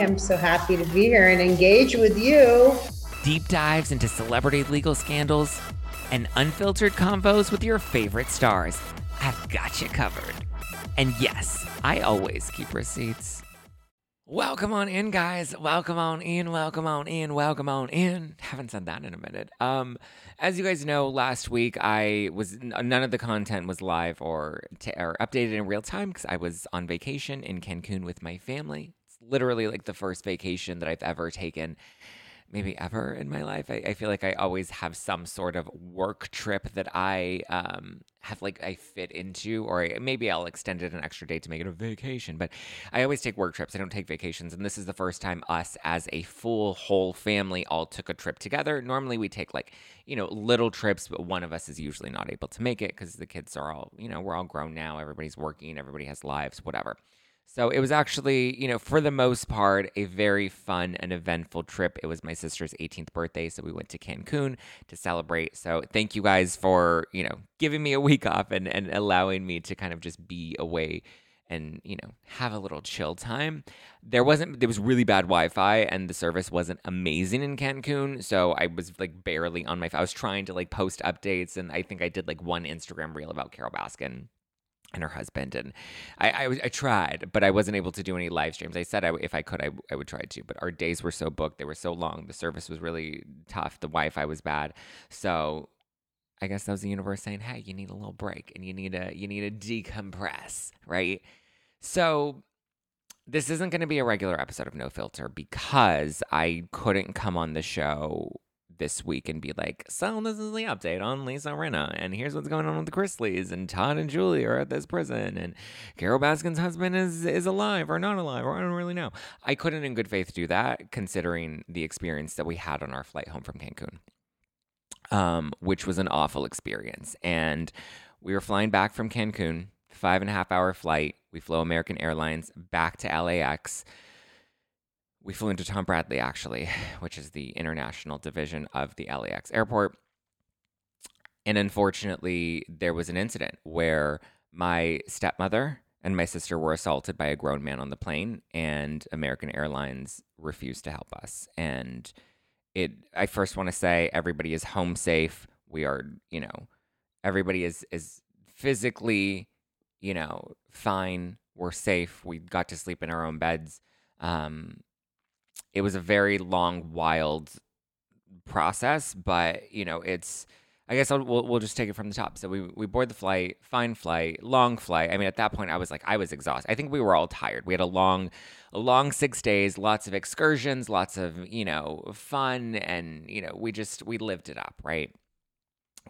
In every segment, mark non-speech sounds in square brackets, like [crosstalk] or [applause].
I'm so happy to be here and engage with you. deep dives into celebrity legal scandals, and unfiltered convos with your favorite stars. I've got you covered. And yes, I always keep receipts. Welcome on in, guys. Welcome on in. Welcome on in. Welcome on in. Haven't said that in a minute. Um, as you guys know, last week I was none of the content was live or t- or updated in real time because I was on vacation in Cancun with my family. Literally like the first vacation that I've ever taken maybe ever in my life. I, I feel like I always have some sort of work trip that I um, have like I fit into, or I, maybe I'll extend it an extra day to make it a vacation. But I always take work trips. I don't take vacations, and this is the first time us as a full whole family all took a trip together. Normally we take like you know little trips, but one of us is usually not able to make it because the kids are all you know we're all grown now. Everybody's working. Everybody has lives. Whatever. So it was actually, you know, for the most part, a very fun and eventful trip. It was my sister's 18th birthday, so we went to Cancun to celebrate. So thank you guys for, you know, giving me a week off and, and allowing me to kind of just be away and, you know, have a little chill time. There wasn't, there was really bad Wi Fi and the service wasn't amazing in Cancun. So I was like barely on my, I was trying to like post updates and I think I did like one Instagram reel about Carole Baskin and her husband and I, I, I tried but i wasn't able to do any live streams. I said I, if i could I, I would try to but our days were so booked they were so long the service was really tough the wi-fi was bad. So i guess that was the universe saying hey you need a little break and you need a you need to decompress right? So this isn't going to be a regular episode of no filter because i couldn't come on the show this week and be like, so this is the update on Lisa Rinna, and here's what's going on with the Chrisleys, and Todd and Julie are at this prison, and Carole Baskin's husband is is alive or not alive, or I don't really know. I couldn't in good faith do that, considering the experience that we had on our flight home from Cancun, um, which was an awful experience. And we were flying back from Cancun, five and a half hour flight. We flew American Airlines back to LAX. We flew into Tom Bradley, actually, [sighs] which is the international division of the LAX airport. And unfortunately, there was an incident where my stepmother and my sister were assaulted by a grown man on the plane, and American Airlines refused to help us. And it, I first want to say, everybody is home safe. We are, you know, everybody is is physically, you know, fine. We're safe. We got to sleep in our own beds. Um, it was a very long, wild process, but you know, it's. I guess I'll, we'll we'll just take it from the top. So we we board the flight, fine flight, long flight. I mean, at that point, I was like, I was exhausted. I think we were all tired. We had a long, a long six days, lots of excursions, lots of you know fun, and you know we just we lived it up, right?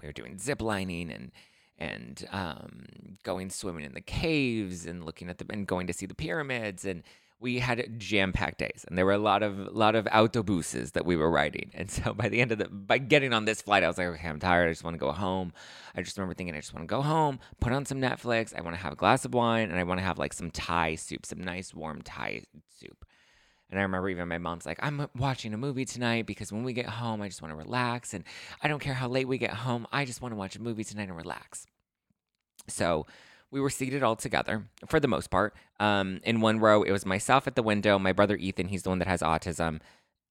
We were doing zip lining and and um, going swimming in the caves and looking at the and going to see the pyramids and we had jam-packed days and there were a lot of lot of autobuses that we were riding and so by the end of the by getting on this flight i was like okay i'm tired i just want to go home i just remember thinking i just want to go home put on some netflix i want to have a glass of wine and i want to have like some thai soup some nice warm thai soup and I remember even my mom's like, I'm watching a movie tonight because when we get home, I just want to relax. And I don't care how late we get home. I just want to watch a movie tonight and relax. So we were seated all together for the most part. Um, in one row, it was myself at the window, my brother Ethan, he's the one that has autism,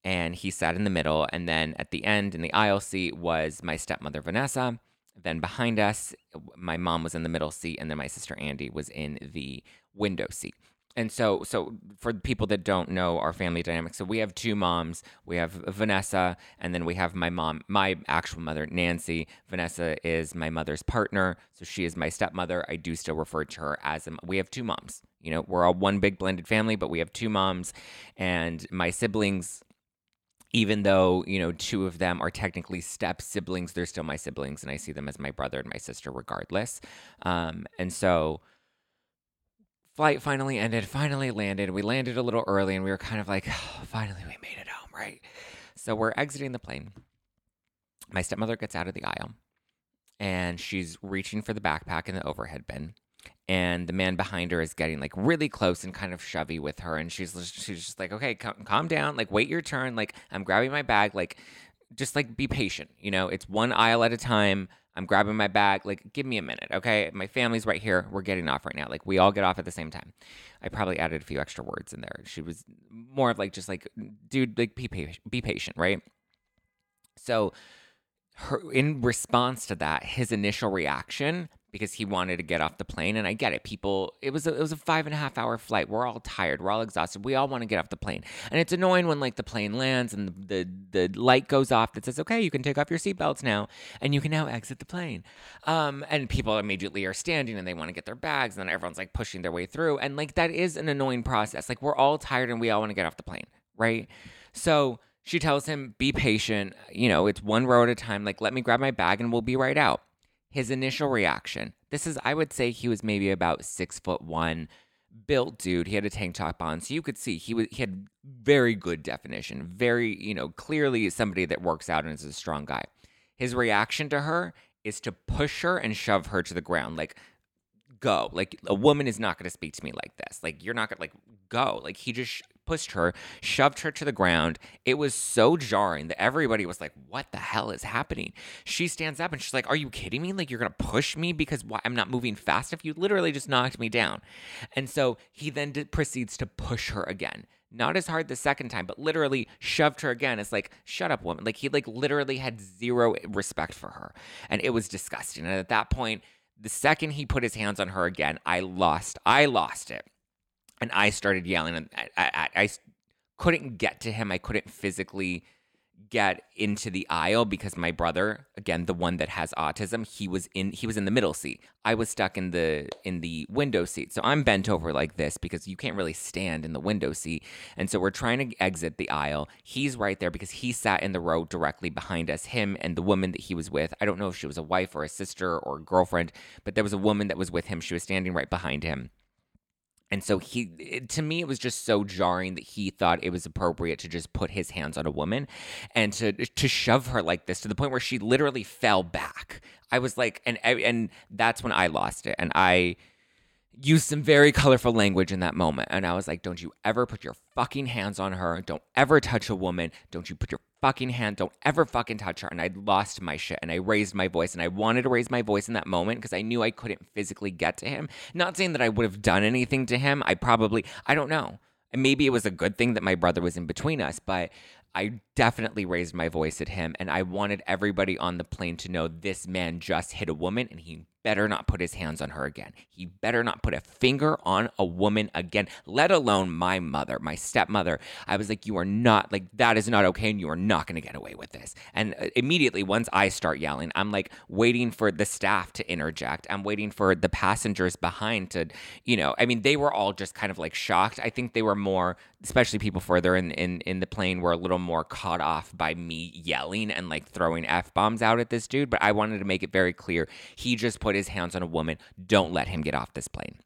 and he sat in the middle. And then at the end in the aisle seat was my stepmother Vanessa. Then behind us, my mom was in the middle seat, and then my sister Andy was in the window seat. And so, so for people that don't know our family dynamic, so we have two moms. We have Vanessa, and then we have my mom, my actual mother, Nancy. Vanessa is my mother's partner, so she is my stepmother. I do still refer to her as a, we have two moms. You know, we're all one big blended family, but we have two moms, and my siblings even though you know two of them are technically step siblings they're still my siblings and i see them as my brother and my sister regardless um, and so flight finally ended finally landed we landed a little early and we were kind of like oh, [sighs] finally we made it home right So we're exiting the plane. My stepmother gets out of the aisle and she's reaching for the backpack in the overhead bin. And the man behind her is getting like really close and kind of shovey with her. And she's she's just like, okay, calm, calm down. Like, wait your turn. Like, I'm grabbing my bag. Like, just like be patient. You know, it's one aisle at a time. I'm grabbing my bag. Like, give me a minute, okay? My family's right here. We're getting off right now. Like, we all get off at the same time. I probably added a few extra words in there. She was more of like, just like, dude, like, be patient, be patient, right? So, her, in response to that, his initial reaction because he wanted to get off the plane. And I get it. People, it was a, it was a five and a half hour flight. We're all tired. We're all exhausted. We all want to get off the plane. And it's annoying when like the plane lands and the, the, the light goes off that says, okay, you can take off your seatbelts now and you can now exit the plane. Um, and people immediately are standing and they want to get their bags. And then everyone's like pushing their way through. And like that is an annoying process. Like we're all tired and we all want to get off the plane. Right. So, she tells him, be patient. You know, it's one row at a time. Like, let me grab my bag and we'll be right out his initial reaction. This is, I would say, he was maybe about six foot one, built dude. He had a tank top on, so you could see he was he had very good definition, very you know clearly somebody that works out and is a strong guy. His reaction to her is to push her and shove her to the ground, like go. Like a woman is not going to speak to me like this. Like you're not to like go. Like he just pushed her, shoved her to the ground. It was so jarring that everybody was like, "What the hell is happening?" She stands up and she's like, "Are you kidding me? Like you're going to push me because why? I'm not moving fast if you literally just knocked me down." And so he then proceeds to push her again not as hard the second time, but literally shoved her again. It's like, shut up, woman. Like he like literally had zero respect for her. And it was disgusting. And at that point, the second he put his hands on her again, I lost. I lost it. And I started yelling. I, I, I couldn't get to him. I couldn't physically get into the aisle because my brother, again, the one that has autism, he was in he was in the middle seat. I was stuck in the in the window seat. So I'm bent over like this because you can't really stand in the window seat. And so we're trying to exit the aisle. He's right there because he sat in the row directly behind us. Him and the woman that he was with. I don't know if she was a wife or a sister or a girlfriend, but there was a woman that was with him. She was standing right behind him. And so he, to me, it was just so jarring that he thought it was appropriate to just put his hands on a woman and to to shove her like this to the point where she literally fell back. I was like, and and that's when I lost it, and I used some very colorful language in that moment. And I was like, don't you ever put your fucking hands on her. Don't ever touch a woman. Don't you put your fucking hand. Don't ever fucking touch her. And I lost my shit and I raised my voice and I wanted to raise my voice in that moment because I knew I couldn't physically get to him. Not saying that I would have done anything to him. I probably, I don't know. And maybe it was a good thing that my brother was in between us, but I definitely raised my voice at him and I wanted everybody on the plane to know this man just hit a woman and he better not put his hands on her again. He better not put a finger on a woman again, let alone my mother, my stepmother. I was like, you are not, like, that is not okay, and you are not going to get away with this. And uh, immediately, once I start yelling, I'm like waiting for the staff to interject. I'm waiting for the passengers behind to, you know, I mean, they were all just kind of like shocked. I think they were more, especially people further in, in, in the plane, were a little more caught off by me yelling and like throwing F bombs out at this dude. But I wanted to make it very clear he just put put his hands on a woman, don't let him get off this plane.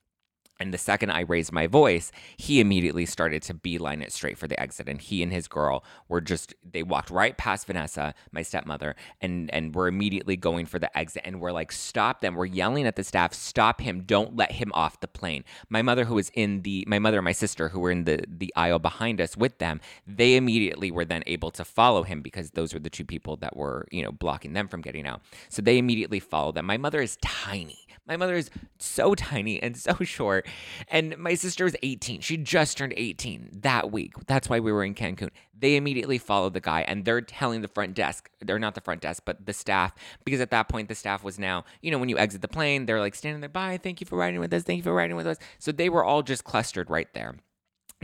And the second I raised my voice, he immediately started to beeline it straight for the exit. And he and his girl were just, they walked right past Vanessa, my stepmother, and, and were immediately going for the exit. And we're like, stop them. We're yelling at the staff, stop him. Don't let him off the plane. My mother, who was in the, my mother and my sister, who were in the, the aisle behind us with them, they immediately were then able to follow him because those were the two people that were, you know, blocking them from getting out. So they immediately followed them. My mother is tiny. My mother is so tiny and so [laughs] short. And my sister was 18. She just turned 18 that week. That's why we were in Cancun. They immediately followed the guy and they're telling the front desk, they're not the front desk, but the staff, because at that point, the staff was now, you know, when you exit the plane, they're like standing there, bye, thank you for riding with us, thank you for riding with us. So they were all just clustered right there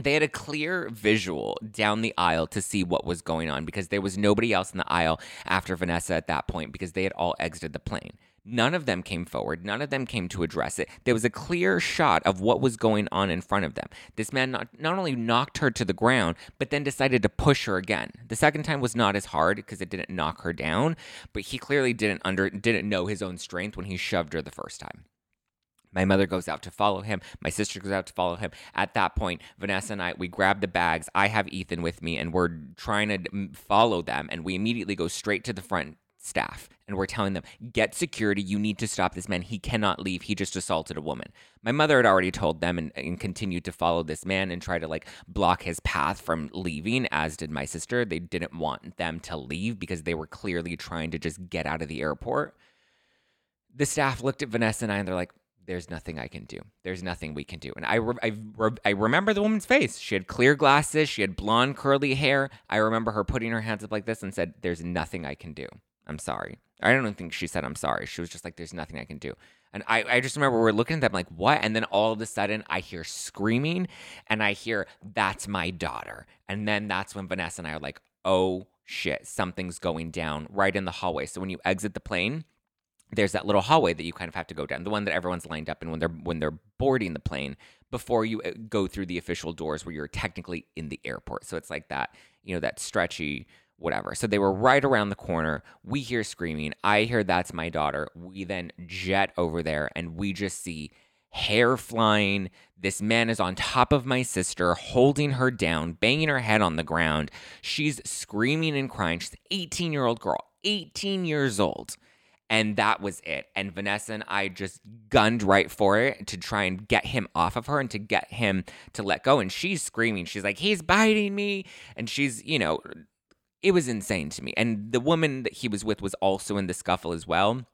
they had a clear visual down the aisle to see what was going on because there was nobody else in the aisle after Vanessa at that point because they had all exited the plane. None of them came forward. None of them came to address it. There was a clear shot of what was going on in front of them. This man not, not only knocked her to the ground, but then decided to push her again. The second time was not as hard because it didn't knock her down, but he clearly didn't under didn't know his own strength when he shoved her the first time. My mother goes out to follow him. My sister goes out to follow him. At that point, Vanessa and I, we grab the bags. I have Ethan with me, and we're trying to follow them. And we immediately go straight to the front staff and we're telling them, get security. You need to stop this man. He cannot leave. He just assaulted a woman. My mother had already told them and, and continued to follow this man and try to like block his path from leaving, as did my sister. They didn't want them to leave because they were clearly trying to just get out of the airport. The staff looked at Vanessa and I and they're like, there's nothing I can do. There's nothing we can do. And I, re- I, re- I remember the woman's face. She had clear glasses. She had blonde, curly hair. I remember her putting her hands up like this and said, There's nothing I can do. I'm sorry. I don't think she said I'm sorry. She was just like, there's nothing I can do. And I, I just remember we're looking at them like, what? And then all of a sudden I hear screaming and I hear, that's my daughter. And then that's when Vanessa and I are like, oh shit, something's going down right in the hallway. So when you exit the plane, there's that little hallway that you kind of have to go down, the one that everyone's lined up in when they're when they're boarding the plane before you uh, go through the official doors where you're technically in the airport. So it's like that, you know, that stretchy whatever. So they were right around the corner. We hear screaming. I hear that's my daughter. We then jet over there and we just see hair flying. This man is on top of my sister, holding her down, banging her head on the ground. She's screaming and crying. She's an 18 year old girl, 18 years old. And that was it. And Vanessa and I just gunned right for it to try and get him off of her and to get him to let go. And she's screaming. She's like, he's biting me. And she's, you know, it was insane to me. And the woman that he was with was also in the scuffle as well.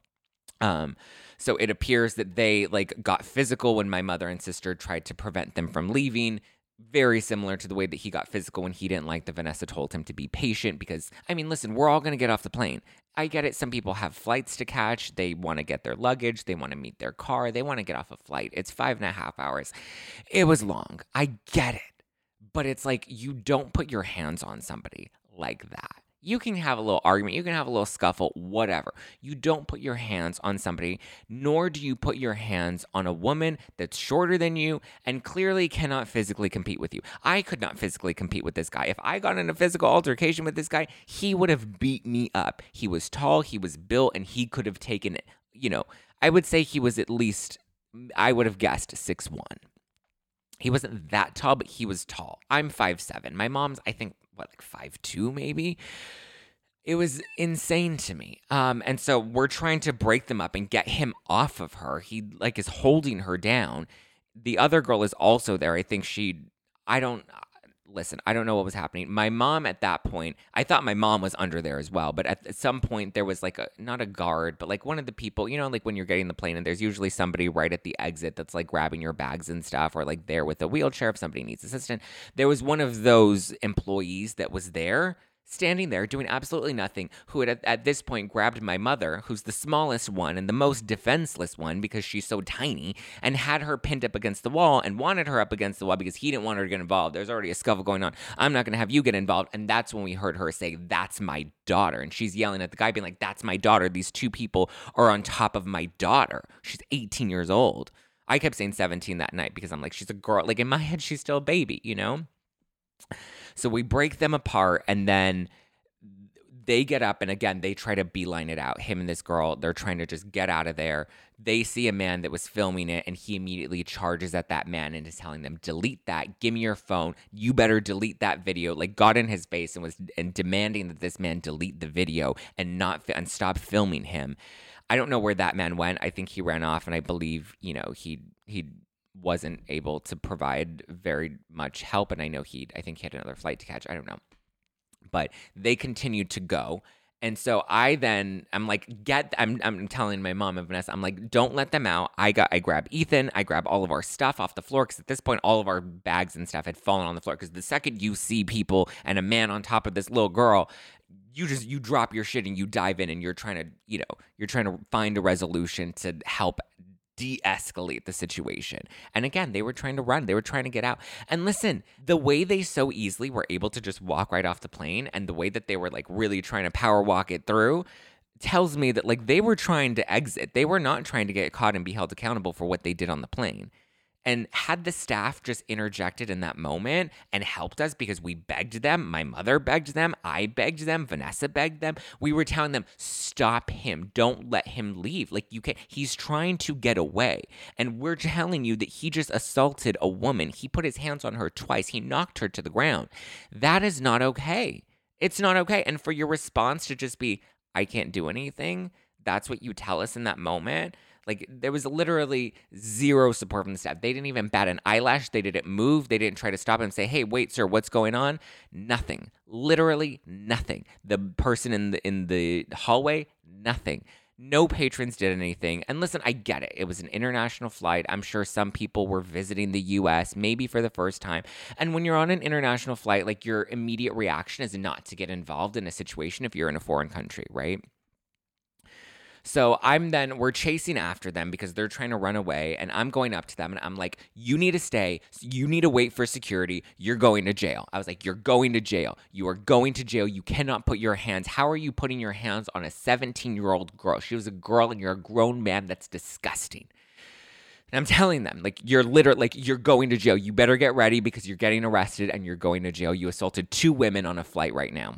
Um, so it appears that they like got physical when my mother and sister tried to prevent them from leaving. Very similar to the way that he got physical when he didn't like that Vanessa told him to be patient because, I mean, listen, we're all going to get off the plane. I get it. Some people have flights to catch. They want to get their luggage. They want to meet their car. They want to get off a flight. It's five and a half hours. It was long. I get it. But it's like you don't put your hands on somebody like that. You can have a little argument, you can have a little scuffle, whatever. You don't put your hands on somebody, nor do you put your hands on a woman that's shorter than you and clearly cannot physically compete with you. I could not physically compete with this guy. If I got in a physical altercation with this guy, he would have beat me up. He was tall, he was built, and he could have taken, it, you know, I would say he was at least, I would have guessed six one. He wasn't that tall, but he was tall. I'm five seven. My mom's, I think, what like five two maybe? It was insane to me. Um and so we're trying to break them up and get him off of her. He like is holding her down. The other girl is also there. I think she i don't listen, I don't know what was happening. My mom at that point, I thought my mom was under there as well, but at some point there was like a not a guard, but like one of the people, you know, like when you're getting the plane and there's usually somebody right at the exit that's like grabbing your bags and stuff or like there with a wheelchair if somebody needs assistance. There was one of those employees that was there standing there doing absolutely nothing, who had at, this point grabbed my mother, who's the smallest one and the most defenseless one because she's so tiny, and had her pinned up against the wall and wanted her up against the wall because he didn't want her to get involved. There's already a scuffle going on. I'm not going to have you get involved. And that's when we heard her say, That's my daughter. And she's yelling at the guy, being like, That's my daughter. These two people are on top of my daughter. She's 18 years old. I kept saying 17 that night because I'm like, She's a girl. Like in my head, she's still a baby, you know? So we break them apart and then they get up and again they try to beeline it out. Him and this girl, they're trying to just get out of there. They see a man that was filming it and he immediately charges at that man and is telling them, delete that, give me your phone. You better delete that video. Like got in his face and was and demanding that this man delete the video and not and stop filming him. I don't know where that man went. I think he ran off and I believe, you know, he he wasn't able to provide very much help. And I know he, I think he had another flight to catch. I don't know. But they continued to go. And so I then I'm like, get I'm I'm telling my mom and Vanessa, I'm like, don't let them out. I got I grab Ethan, I grab all of our stuff off the floor because at this point all of our bags and stuff had fallen on the floor. Because the second you see people and a man on top of this little girl, you just you drop your shit and you dive in and you're trying to, you know, you're trying to find a resolution to help de escalate the situation. And again, they were trying to run, they were trying to get out. And listen, the way they so easily were able to just walk right off the plane and the way that they were like really trying to power walk it through tells me that like they were trying to exit. They were not trying to get caught and be held accountable for what they did on the plane. And had the staff just interjected in that moment and helped us because we begged them, my mother begged them, I begged them, Vanessa begged them. We were telling them, stop him, don't let him leave. Like you can't, he's trying to get away. And we're telling you that he just assaulted a woman. He put his hands on her twice. He knocked her to the ground. That is not okay. It's not okay. And for your response to just be, I can't do anything, that's what you tell us in that moment. Like there was literally zero support from the staff. They didn't even bat an eyelash. They didn't move. They didn't try to stop him and say, "Hey, wait, sir, what's going on?" Nothing. Literally nothing. The person in the in the hallway, nothing. No patrons did anything. And listen, I get it. It was an international flight. I'm sure some people were visiting the US, maybe for the first time. And when you're on an international flight, like your immediate reaction is not to get involved in a situation if you're in a foreign country, right? So I'm then, we're chasing after them because they're trying to run away. And I'm going up to them and I'm like, you need to stay. You need to wait for security. You're going to jail. I was like, you're going to jail. You are going to jail. You cannot put your hands. How are you putting your hands on a 17 year old girl? She was a girl and you're a grown man. That's disgusting. And I'm telling them, like, you're literally, like, you're going to jail. You better get ready because you're getting arrested and you're going to jail. You assaulted two women on a flight right now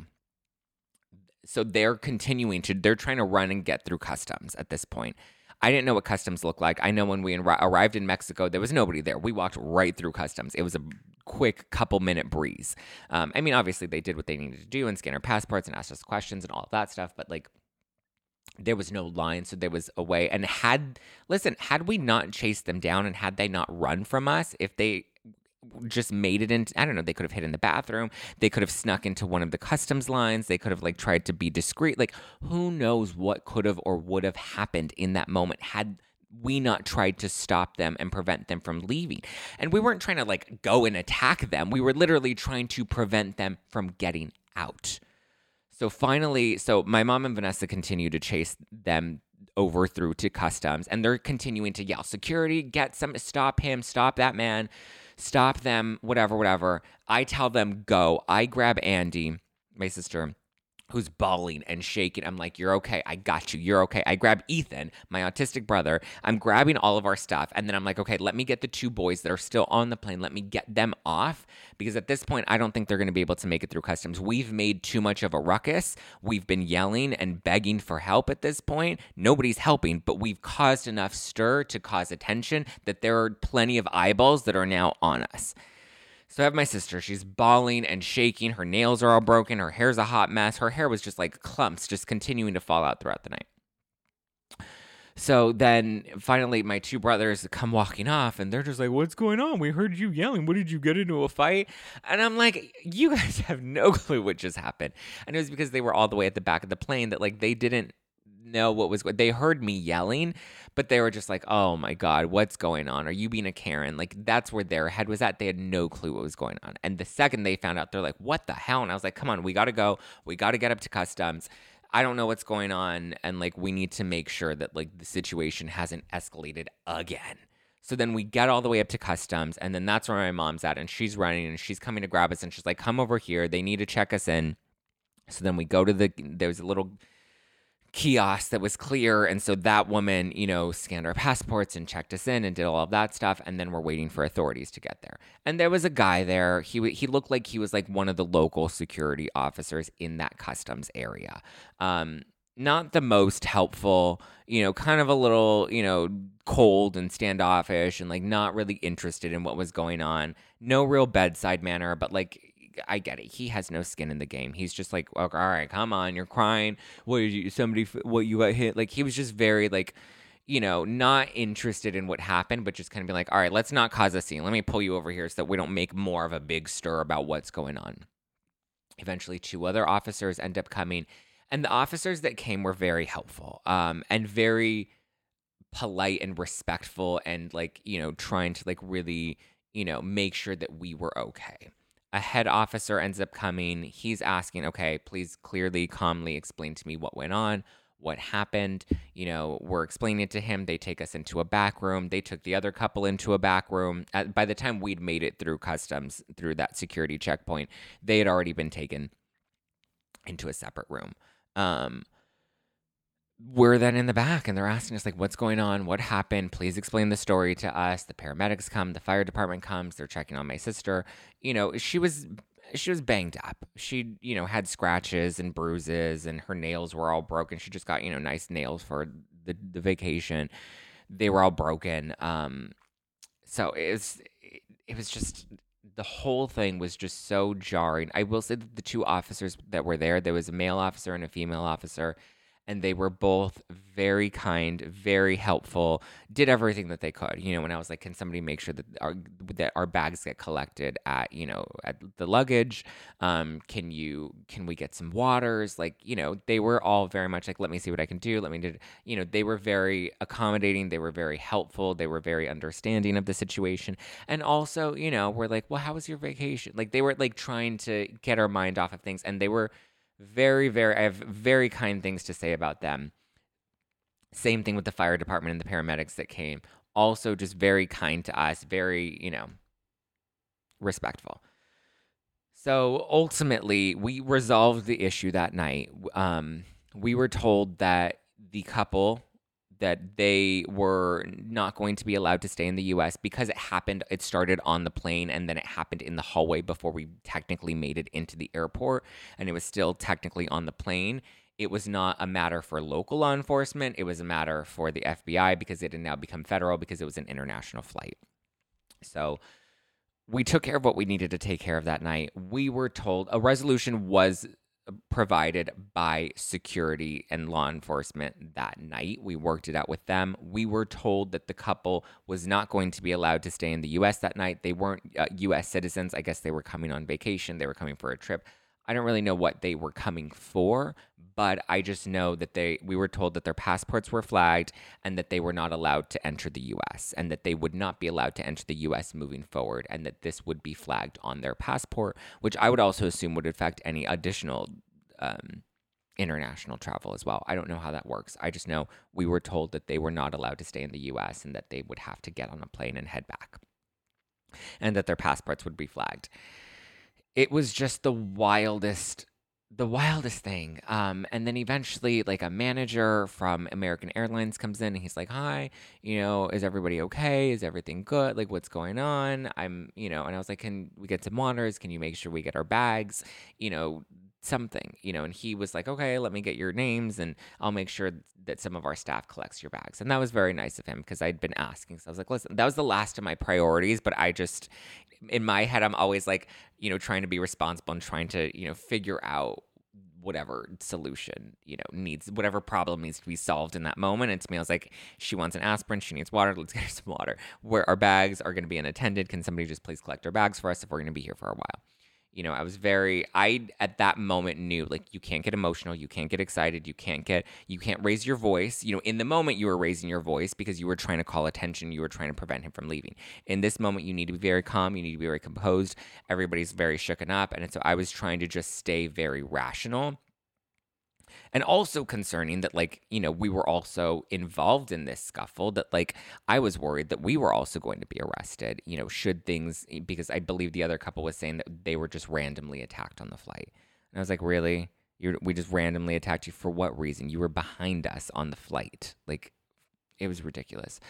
so they're continuing to they're trying to run and get through customs at this point. I didn't know what customs looked like. I know when we arrived in mexico there was nobody there. We walked right through customs. It was a quick couple minute breeze. Um, i mean obviously they did what they needed to do and scan our passports and asked us questions and all of that stuff but like there was no line so there was a way. And had listen had we not chased them down and had they not run from us if they just made it into I don't know, they could have hid in the bathroom, they could have snuck into one of the customs lines, they could have like tried to be discreet. Like who knows what could have or would have happened in that moment had we not tried to stop them and prevent them from leaving. And we weren't trying to like go and attack them. We were literally trying to prevent them from getting out. So finally, so my mom and Vanessa continue to chase them over through to customs and they're continuing to yell, security, get some, stop him, stop that man stop them, whatever, whatever. I tell them go. I grab Andy, my sister, who's bawling and shaking. I'm like, You're okay. I got you. You're okay. I grab Ethan, my autistic brother. I'm grabbing all of our stuff. And then I'm like, Okay, let me get the two boys that are still on the plane. Let me get them off. Because at this point, I don't think they're going to be able to make it through customs. We've made too much of a ruckus. We've been yelling and begging for help at this point. Nobody's helping, but we've caused enough stir to cause attention that there are plenty of eyeballs that are now on us. So I have my sister. She's bawling and shaking. Her nails are all broken. Her hair's a hot mess. Her hair was just like clumps, just continuing to fall out throughout the night. So then finally, my two brothers come walking off and they're just like, What's going on? We heard you yelling. What did you get into a fight? And I'm like, You guys [laughs] have no clue what just happened. And it was because they were all the way at the back of the plane that, like, they didn't know what was They heard me yelling, but they were just like, oh my God, what's going on? Are you being a Karen? Like, that's where their head was at. They had no clue what was going on. And the second they found out, they're like, what the hell? And I was like, come on, we got to go. We got to get up to customs. I don't know what's going on. And like, we need to make sure that like the situation hasn't escalated again. So then we get all the way up to customs, and then that's where my mom's at, and she's running and she's coming to grab us, and she's like, "Come over here. They need to check us in." So then we go to the. There's a little kiosk that was clear. And so that woman, you know, scanned our passports and checked us in and did all of that stuff. And then we're waiting for authorities to get there. And there was a guy there. He, he looked like he was like one of the local security officers in that customs area. Um, not the most helpful, you know, kind of a little, you know, cold and standoffish and like not really interested in what was going on. No real bedside manner, but like I get it. He has no skin in the game. He's just like, all right, come on, you're crying. What did you? Somebody? What you got hit? Like he was just very like, you know, not interested in what happened, but just kind of be like, all right, let's not cause a scene. Let me pull you over here so that we don't make more of a big stir about what's going on. Eventually, two other officers end up coming, and the officers that came were very helpful um, and very polite and respectful, and like you know, trying to like really you know make sure that we were okay a head officer ends up coming. He's asking, okay, please clearly, calmly explain to me what went on, what happened. You know, we're explaining it to him. They take us into a back room. They took the other couple into a back room. By the time we'd made it through customs, through that security checkpoint, they had already been taken into a separate room. Um, we're then in the back and they're asking us like what's going on? What happened? Please explain the story to us. The paramedics come the fire department comes they're checking on my sister. You know she was she was banged up. She you know had scratches and bruises and her nails were all broken. She just got you know nice nails for the, the vacation. They were all broken. Um so it was it was just the whole thing was just so jarring. I will say that the two officers that were there there was a male officer and a female officer and they were both very kind, very helpful, did everything that they could. You know, when I was like, can somebody make sure that our that our bags get collected at, you know, at the luggage? Um, can you can we get some waters? Like, you know, they were all very much like, let me see what I can do. Let me do you know, they were very accommodating, they were very helpful, they were very understanding of the situation. And also, you know, we're like, well, how was your vacation? Like they were like trying to get our mind off of things and they were very, very, I have very kind things to say about them. Same thing with the fire department and the paramedics that came. Also, just very kind to us, very, you know, respectful. So ultimately, we resolved the issue that night. Um, we were told that the couple that they were not going to be allowed to stay in the US because it happened, it started on the plane and then it happened in the hallway before we technically made it into the airport and it was still technically on the plane. It was not a matter for local law enforcement, it was a matter for the FBI because it had now become federal because it was an international flight. So we took care of what we needed to take care of that night. We were told a resolution was provided by security and law enforcement that night. We worked it out with them. We were told that the couple was not going to be allowed to stay in the US that night. They weren't uh, US citizens. I guess they were coming on vacation, they were coming for a trip. I don't really know what they were coming for, but I just know that they we were told that their passports were flagged and that they were not allowed to enter the US and that they would not be allowed to enter the US moving forward and that this would be flagged on their passport, which I would also assume would affect any additional um, international travel as well. I don't know how that works. I just know we were told that they were not allowed to stay in the US and that they would have to get on a plane and head back. And that their passports would be flagged. It was just the wildest the wildest thing. Um, and then eventually, like a manager from American Airlines comes in and he's like, Hi, you know, is everybody okay? Is everything good? Like, what's going on? I'm, you know, and I was like, Can we get some monitors? Can you make sure we get our bags? You know, something, you know, and he was like, okay, let me get your names and I'll make sure that some of our staff collects your bags. And that was very nice of him because I'd been asking. So I was like, listen, that was the last of my priorities, but I just, in my head, I'm always like, you know, trying to be responsible and trying to, you know, figure out whatever solution, you know, needs, whatever problem needs to be solved in that moment. And to me, I was like, she wants an aspirin, she needs water, let's [laughs] get her some water. Where our bags are going to be unattended, can somebody just please collect our bags for us if we're going to be here for a while? You know, I was very, I at that moment knew like you can't get emotional, you can't get excited, you can't get, you can't raise your voice. You know, in the moment you were raising your voice because you were trying to call attention, you were trying to prevent him from leaving. In this moment, you need to be very calm, you need to be very composed. Everybody's very shooken up. And so I was trying to just stay very rational and also concerning that like you know we were also involved in this scuffle that like i was worried that we were also going to be arrested you know should things eh, because i believe the other couple was saying that they were just randomly attacked on the flight. And i was like really? You we just randomly attacked you for what reason? You were behind us on the flight. Like it was ridiculous.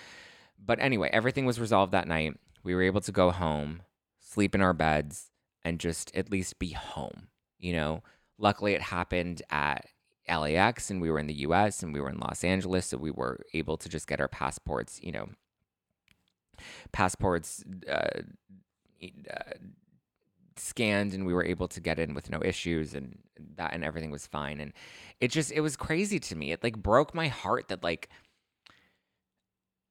But anyway everything was resolved that night. We were able to go home sleep in our beds and just at least be home you know? Luckily it happened at LAX and we were in the US and we were in Los Angeles. So we were able to just get our passports, you know, passports uh, uh, scanned and we were able to get in with no issues and that and everything was fine. And it just, it was crazy to me. It like broke my heart that like,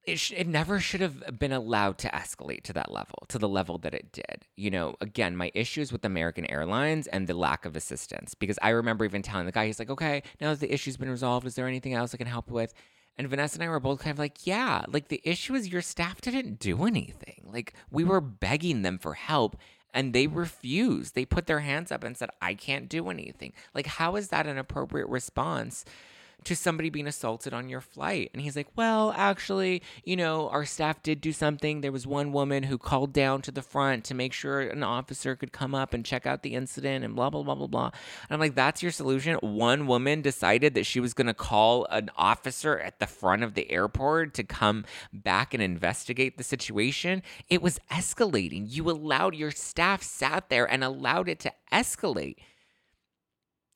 it, sh- it never should have been allowed to escalate to that level, to the level that it did. You know, again, my issues with American Airlines and the lack of assistance. Because I remember even telling the guy, he's like, okay, now that the issue's been resolved, is there anything else I can help with? And Vanessa and I were both kind of like, yeah, like the issue is your staff didn't do anything. Like we were begging them for help and they refused. They put their hands up and said, I can't do anything. Like, how is that an appropriate response? To somebody being assaulted on your flight? And he's like, Well, actually, you know, our staff did do something. There was one woman who called down to the front to make sure an officer could come up and check out the incident and blah, blah, blah, blah, blah. And I'm like, That's your solution? One woman decided that she was going to call an officer at the front of the airport to come back and investigate the situation. It was escalating. You allowed your staff sat there and allowed it to escalate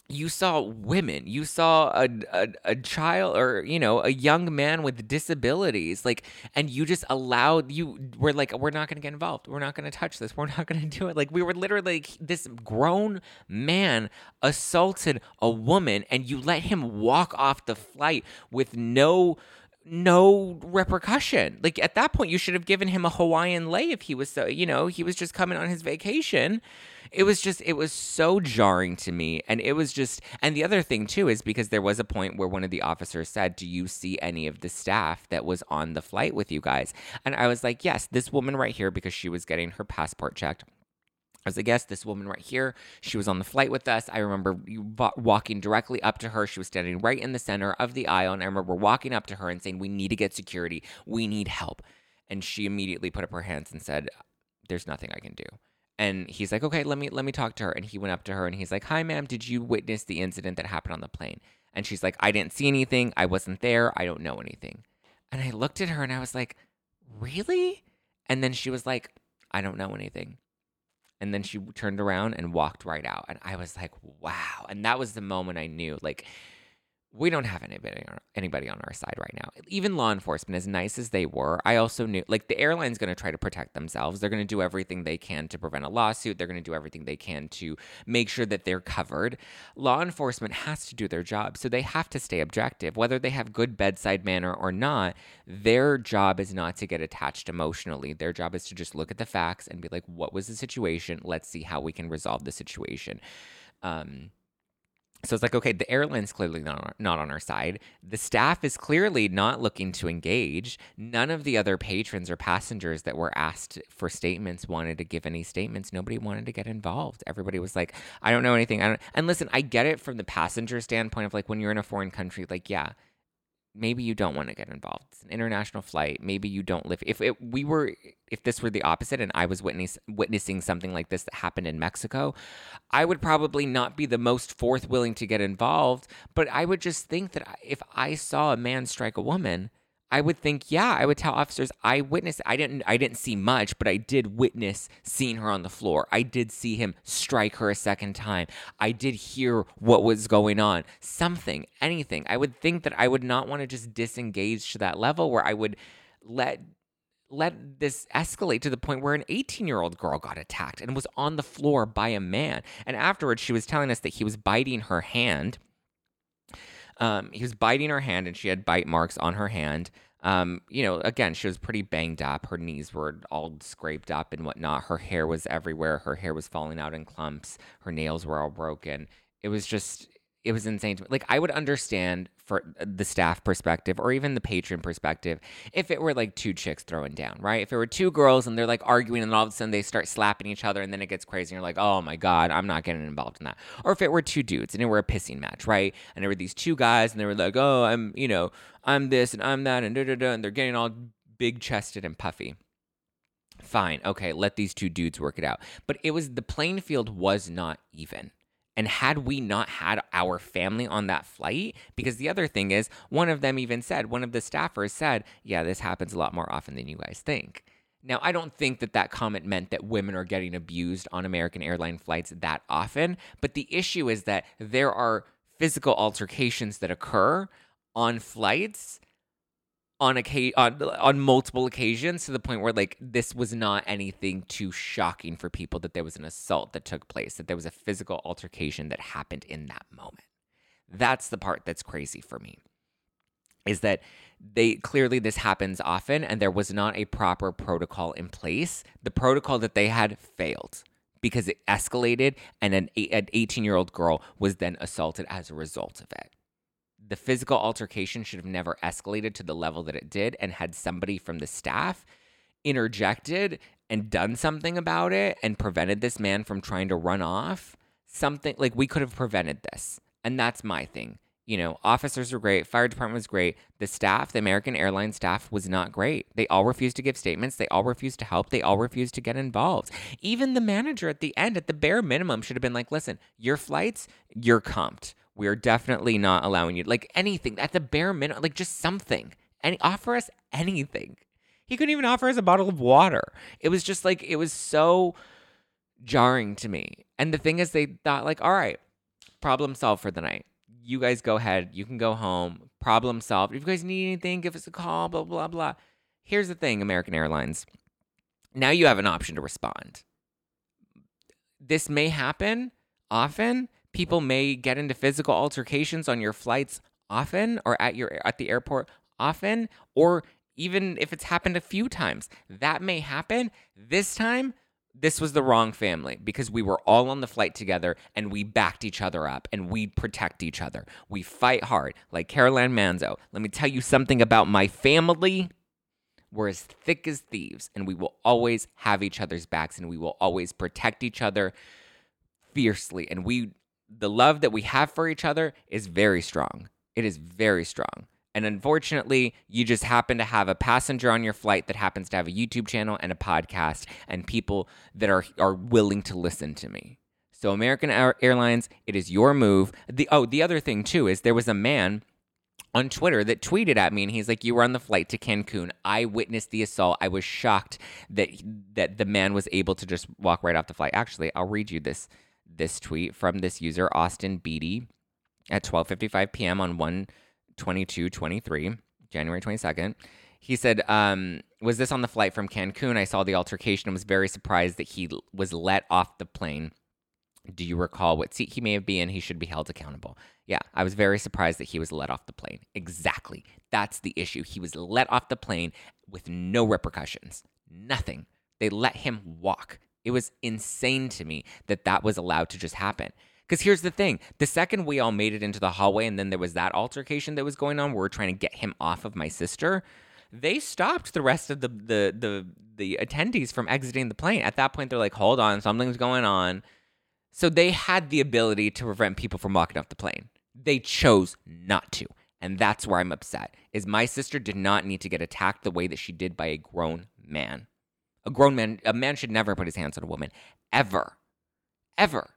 you saw women you saw a, a, a, child or you know a young man with disabilities like and you just allowed you were like we're not going to get involved. We're not going to touch this. We're [laughs] not going to do it. Like we were literally like this grown man assaulted a woman and you let him walk off the flight with no no repercussion. Like at that point, you should have given him a Hawaiian lei if he was so, you know, he was just coming on his vacation. It was just it was so jarring to me. And it was just and the other thing too is because there was a point where one of the officers said do you see any of the staff that was on the flight with you guys? And i was like yes this woman right here because she was getting her passport checked I a guest, this woman right here, she was on the flight with us. I remember walking directly up to her. She was standing right in the center of the aisle. And I remember walking up to her and saying, we need to get security. We need help. And she immediately put up her hands and said, there's nothing I can do and he's like okay let me let me talk to her and he went up to her and he's like hi ma'am did you witness the incident that happened on the plane and she's like i didn't see anything i wasn't there i don't know anything and i looked at her and i was like really and then she was like i don't know anything and then she turned around and walked right out. And i was like wow. And that was the moment i knew like we don't have anybody anybody on our side right now. Even law enforcement, as nice as they were, I also knew like the airline's going to try to protect themselves. They're going to do everything they can to prevent a lawsuit. They're going to do everything they can to make sure that they're covered. Law enforcement has to do their job, so they have to stay objective, whether they have good bedside manner or not. Their job is not to get attached emotionally. Their job is to just look at the facts and be like, "What was the situation? Let's see how we can resolve the situation." Um, so it's like, okay, the airline's clearly not, not on our side. The staff is clearly not looking to engage. None of the other patrons or passengers that were asked for statements wanted to give any statements. Nobody wanted to get involved. Everybody was like, I don't know anything. I don't. And listen, I get it from the passenger standpoint of like when you're in a foreign country, like, yeah, maybe you don't want to get involved. It's an international flight. Maybe you don't live. If it, we were, if this were the opposite, and I was witness, witnessing something like this that happened in Mexico, I would probably not be the most forth willing to get involved. But I would just think that if I saw a man strike a woman, I would think, yeah, I would tell officers I witnessed. I didn't. I didn't see much, but I did witness seeing her on the floor. I did see him strike her a second time. I did hear what was going on. Something, anything. I would think that I would not want to just disengage to that level where I would let let this escalate to the point where an 18 year old girl got attacked and was on the floor by a man. And afterwards, she was telling us that he was biting her hand um, he was biting her hand, and she had bite marks on her hand. Um, you know, again, she was pretty banged up. Her knees were all scraped up and whatnot. Her hair was everywhere. Her hair was falling out in clumps. Her nails were all broken. It was just, it was insane to me. Like, I would understand for the staff perspective or even the patron perspective if it were like two chicks throwing down, right? If it were two girls and they're like arguing and all of a sudden they start slapping each other and then it gets crazy and you're like, oh my God, I'm not getting involved in that. Or if it were two dudes and it were a pissing match, right? And there were these two guys and they were like, oh, I'm, you know, I'm this and I'm that and da da da. And they're getting all big chested and puffy fine okay let these two dudes work it out but it was the playing field was not even and had we not had our family on that flight, because the other thing is, one of them even said, one of the staffers said, yeah, this happens a lot more often than you guys think. Now, I don't think that that comment meant that women are getting abused on American airline flights that often, but the issue is that there are physical altercations that occur on flights on a on on multiple occasions to the point where like this was not anything too shocking for people that there was an assault that took place that there was a physical altercation that happened in that moment. That's the part that's crazy for me is that they clearly this happens often and there was not a proper protocol in place. The protocol that they had failed because it escalated and an, an 18 year old girl was then assaulted as a result of it the physical altercation should have never escalated to the level that it did and had somebody from the staff interjected and done something about it and prevented this man from trying to run off something like we could have prevented this and that's my thing You know, officers were great, fire department was great. The staff, the American Airlines staff, was not great. They all refused to give statements. They all refused to help. They all refused to get involved. Even the manager at the end, at the bare minimum, should have been like, listen, your flights, you're comped. We're definitely not allowing you, like anything, at the bare minimum, like just something. And offer us anything. He couldn't even offer us a bottle of water. It was just like, it was so jarring to me. And the thing is, they thought, like, all right, problem solved for the night you guys go ahead. You can go home. Problem solved. If you guys need anything, give us a call, blah, blah, blah. Here's the thing, American Airlines. Now you have an option to respond. This may happen often. People may get into physical altercations on your flights often or at your at the airport often or even if it's happened a few times. That may happen. This time this was the wrong family because we were all on the flight together and we backed each other up and we protect each other. We fight hard, like Caroline Manzo. Let me tell you something about my family. We're as thick as thieves and we will always have each other's backs and we will always protect each other fiercely. And we, the love that we have for each other is very strong. It is very strong. And unfortunately, you just happen to have a passenger on your flight that happens to have a YouTube channel and a podcast and people that are, are willing to listen to me. So, American Airlines, it is your move. The oh, the other thing too is there was a man on Twitter that tweeted at me and he's like, You were on the flight to Cancun. I witnessed the assault. I was shocked that that the man was able to just walk right off the flight. Actually, I'll read you this this tweet from this user, Austin Beatty, at 12:55 p.m. on one 22 23, January 22nd. He said, um, Was this on the flight from Cancun? I saw the altercation and was very surprised that he was let off the plane. Do you recall what seat he may have been in? He should be held accountable. Yeah, I was very surprised that he was let off the plane. Exactly. That's the issue. He was let off the plane with no repercussions, nothing. They let him walk. It was insane to me that that was allowed to just happen. Because here's the thing the second we all made it into the hallway, and then there was that altercation that was going on we're trying to get him off of my sister, they stopped the rest of the, the, the, the attendees from exiting the plane. At that point, they're like, hold on, something's going on. So they had the ability to prevent people from walking off the plane. They chose not to. And that's where I'm upset. Is my sister did not need to get attacked the way that she did by a grown man. A grown man, a man should never put his hands on a woman ever. Ever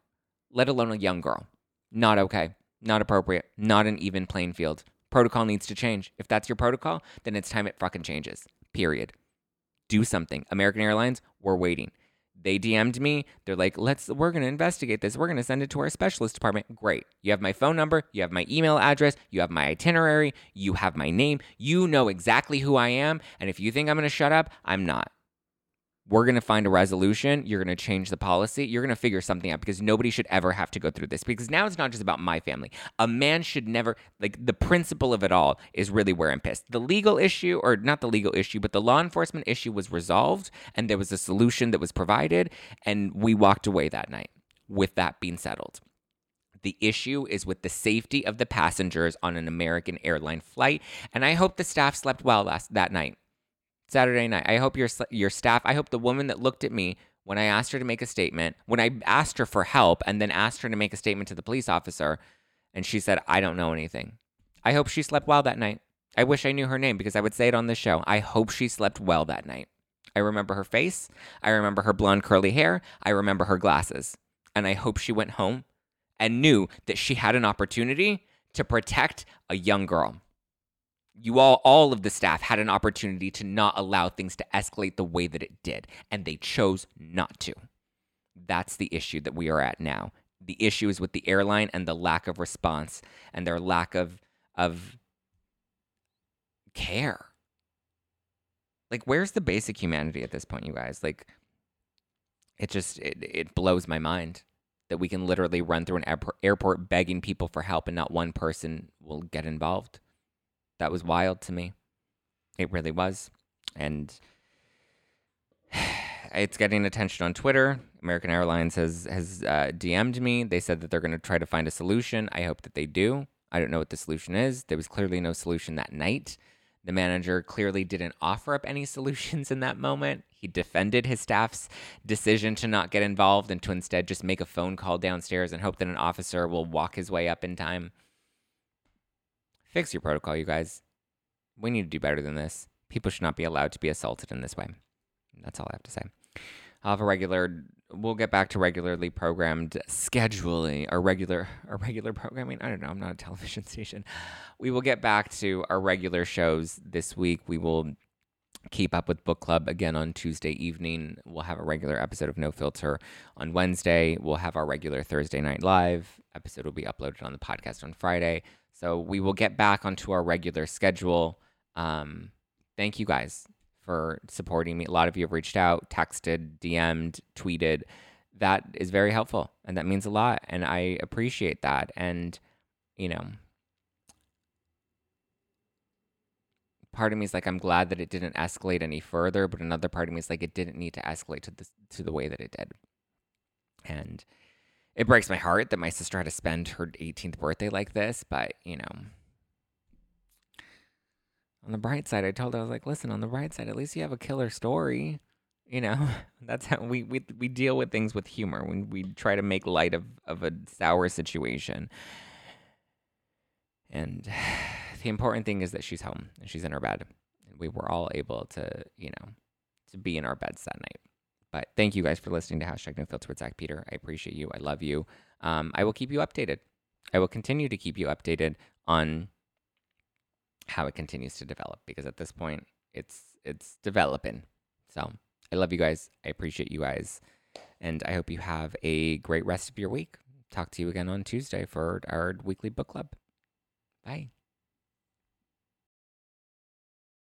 let alone a young girl. Not okay. Not appropriate. Not an even playing field. Protocol needs to change. If that's your protocol, then it's time it fucking changes. Period. Do something. American Airlines, we're waiting. They DM'd me. They're like, let's, we're going to investigate this. We're going to send it to our specialist department. Great. You have my phone number. You have my email address. You have my itinerary. You have my name. You know exactly who I am. And if you think I'm going to shut up, I'm not we're going to find a resolution. You're going to change the policy. You're going to figure something out because nobody should ever have to go through this. Because now it's not just about my family. A man should never, like, the principle of it all is really where I'm pissed. The legal issue, or not the legal issue, but the law enforcement issue was resolved and there was a solution that was provided. And we walked away that night with that being settled. The issue is with the safety of the passengers on an American airline flight. And I hope the staff slept well last that night. Saturday night. I hope your your staff. I hope the woman that looked at me when I asked her to make a statement, when I asked her for help, and then asked her to make a statement to the police officer, and she said, "I don't know anything." I hope she slept well that night. I wish I knew her name because I would say it on this show. I hope she slept well that night. I remember her face. I remember her blonde curly hair. I remember her glasses. And I hope she went home and knew that she had an opportunity to protect a young girl you all all of the staff had an opportunity to not allow things to escalate the way that it did and they chose not to. That's the issue that we are at now. The issue is with the airline and the lack of response and their lack of of care. Like where's the basic humanity at this point you guys? Like it just it, it blows my mind that we can literally run through an airport begging people for help and not one person will get involved that was wild to me. It really was. And [sighs] it's getting attention on Twitter. American Airlines has has uh, DM'd me. They said that they're going to try to find a solution. I hope that they do. I don't know what the solution is. There was clearly no solution that night. The manager clearly didn't offer up any [laughs] solutions in that moment. He defended his staff's decision to not get involved and to instead just make a phone call downstairs and hope that an officer will walk his way up in time Fix your protocol, you guys. We need to do better than this. People should not be allowed to be assaulted in this way. That's all I have to say. I'll have a regular. We'll get back to regularly programmed scheduling or regular or regular programming. I don't know. I'm not a television [laughs] station. We will get back to our regular shows this week. We will keep up with book club again on Tuesday evening. We'll have a regular episode of No Filter on Wednesday. We'll have our regular Thursday night live episode will be uploaded on the podcast on Friday. So we will get back onto our regular schedule. Um, thank you guys for supporting me. A lot of you have reached out, texted, DM'd, tweeted. That is very helpful and that means a lot. And I appreciate that. And, you know, part of me is like I'm glad that it didn't escalate any further, but another part of me is like it didn't need to escalate to the to the way that it did. And it breaks my heart that my sister had to spend her 18th birthday like this, but you know. On the bright side, I told her I was like, "Listen, on the bright side, at least you have a killer story." You know, [laughs] that's how we we we deal with things with humor when we try to make light of of a sour situation. And [sighs] the important thing is that she's home and she's in her bed. And we were all able to, you know, to be in our beds that night. But thank you guys for listening to hashtag no filter with Zach Peter. I appreciate you. I love you. Um, I will keep you updated. I will continue to keep you updated on how it continues to develop because at this point it's it's developing. So I love you guys. I appreciate you guys. And I hope you have a great rest of your week. Talk to you again on Tuesday for our weekly book club. Bye.